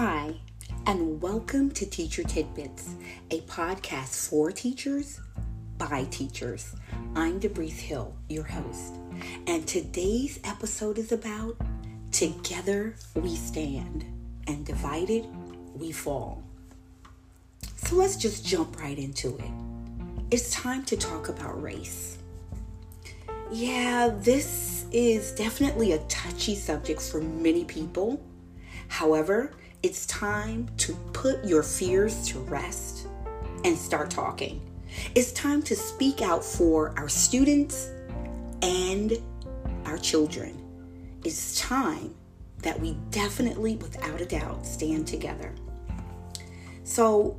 Hi, and welcome to Teacher Tidbits, a podcast for teachers by teachers. I'm Debrice Hill, your host, and today's episode is about Together We Stand, and Divided We Fall. So let's just jump right into it. It's time to talk about race. Yeah, this is definitely a touchy subject for many people. However, it's time to put your fears to rest and start talking. It's time to speak out for our students and our children. It's time that we definitely, without a doubt, stand together. So,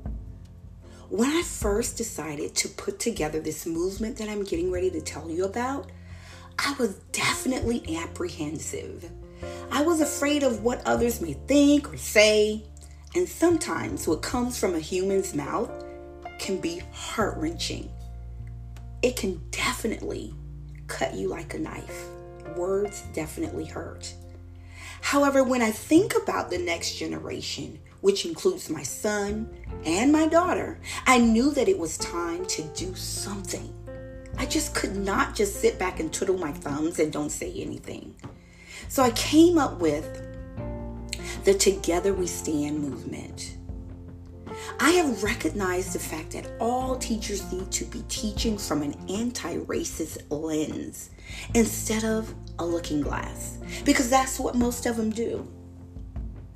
when I first decided to put together this movement that I'm getting ready to tell you about, I was definitely apprehensive. Was afraid of what others may think or say, and sometimes what comes from a human's mouth can be heart wrenching. It can definitely cut you like a knife. Words definitely hurt. However, when I think about the next generation, which includes my son and my daughter, I knew that it was time to do something. I just could not just sit back and twiddle my thumbs and don't say anything. So I came up with the Together We Stand movement. I have recognized the fact that all teachers need to be teaching from an anti racist lens instead of a looking glass, because that's what most of them do.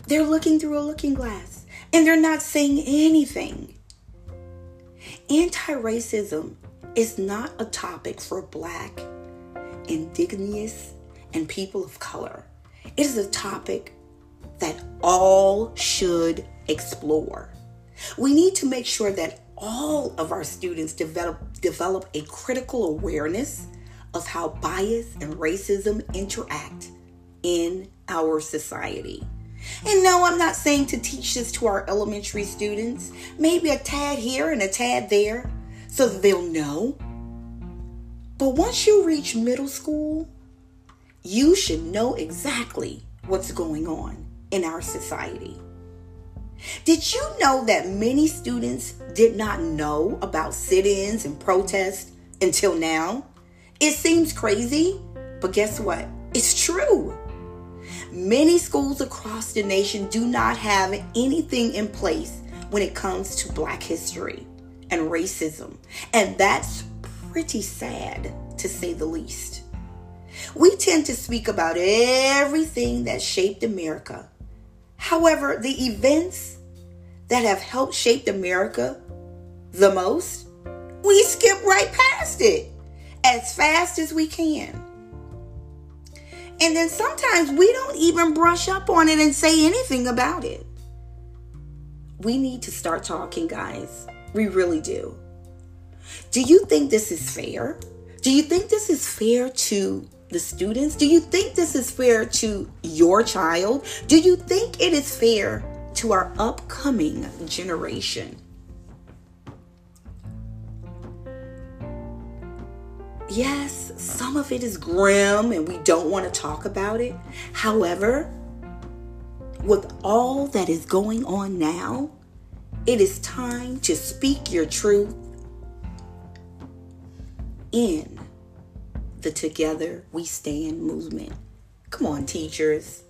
They're looking through a looking glass and they're not saying anything. Anti racism is not a topic for black, indigenous, and people of color. It is a topic that all should explore. We need to make sure that all of our students develop develop a critical awareness of how bias and racism interact in our society. And no, I'm not saying to teach this to our elementary students, maybe a tad here and a tad there, so that they'll know. But once you reach middle school, you should know exactly what's going on in our society. Did you know that many students did not know about sit ins and protests until now? It seems crazy, but guess what? It's true. Many schools across the nation do not have anything in place when it comes to Black history and racism, and that's pretty sad to say the least. We tend to speak about everything that shaped America. However, the events that have helped shape America the most, we skip right past it as fast as we can. And then sometimes we don't even brush up on it and say anything about it. We need to start talking, guys. We really do. Do you think this is fair? Do you think this is fair to the students? Do you think this is fair to your child? Do you think it is fair to our upcoming generation? Yes, some of it is grim and we don't want to talk about it. However, with all that is going on now, it is time to speak your truth in the Together We Stand movement. Come on, teachers.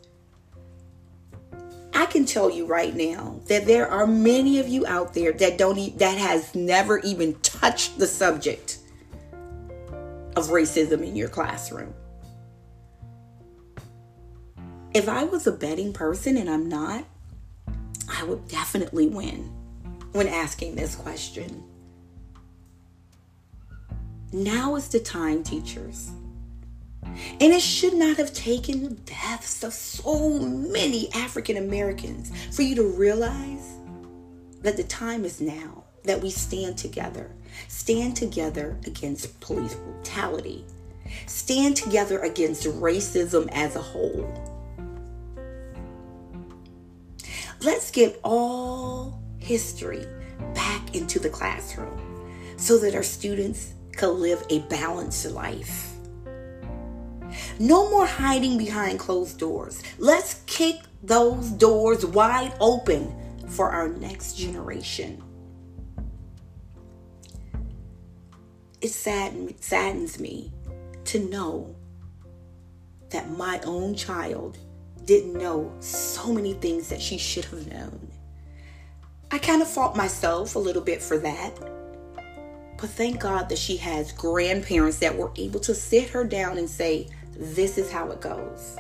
I can tell you right now that there are many of you out there that don't e- that has never even touched the subject of racism in your classroom. If I was a betting person and I'm not, I would definitely win when asking this question. Now is the time, teachers. And it should not have taken the deaths of so many African Americans for you to realize that the time is now that we stand together. Stand together against police brutality. Stand together against racism as a whole. Let's get all history back into the classroom so that our students can live a balanced life. No more hiding behind closed doors. Let's kick those doors wide open for our next generation. It saddens me to know that my own child didn't know so many things that she should have known. I kind of fault myself a little bit for that. But thank God that she has grandparents that were able to sit her down and say, This is how it goes.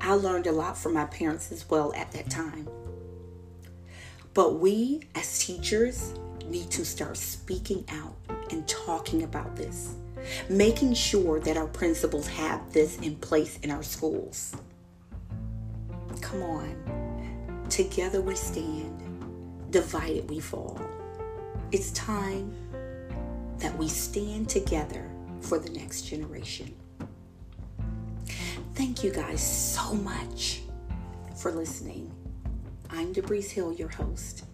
I learned a lot from my parents as well at that time. But we, as teachers, need to start speaking out and talking about this, making sure that our principals have this in place in our schools. Come on. Together we stand, divided we fall. It's time that we stand together for the next generation. Thank you guys so much for listening. I'm Debrice Hill, your host.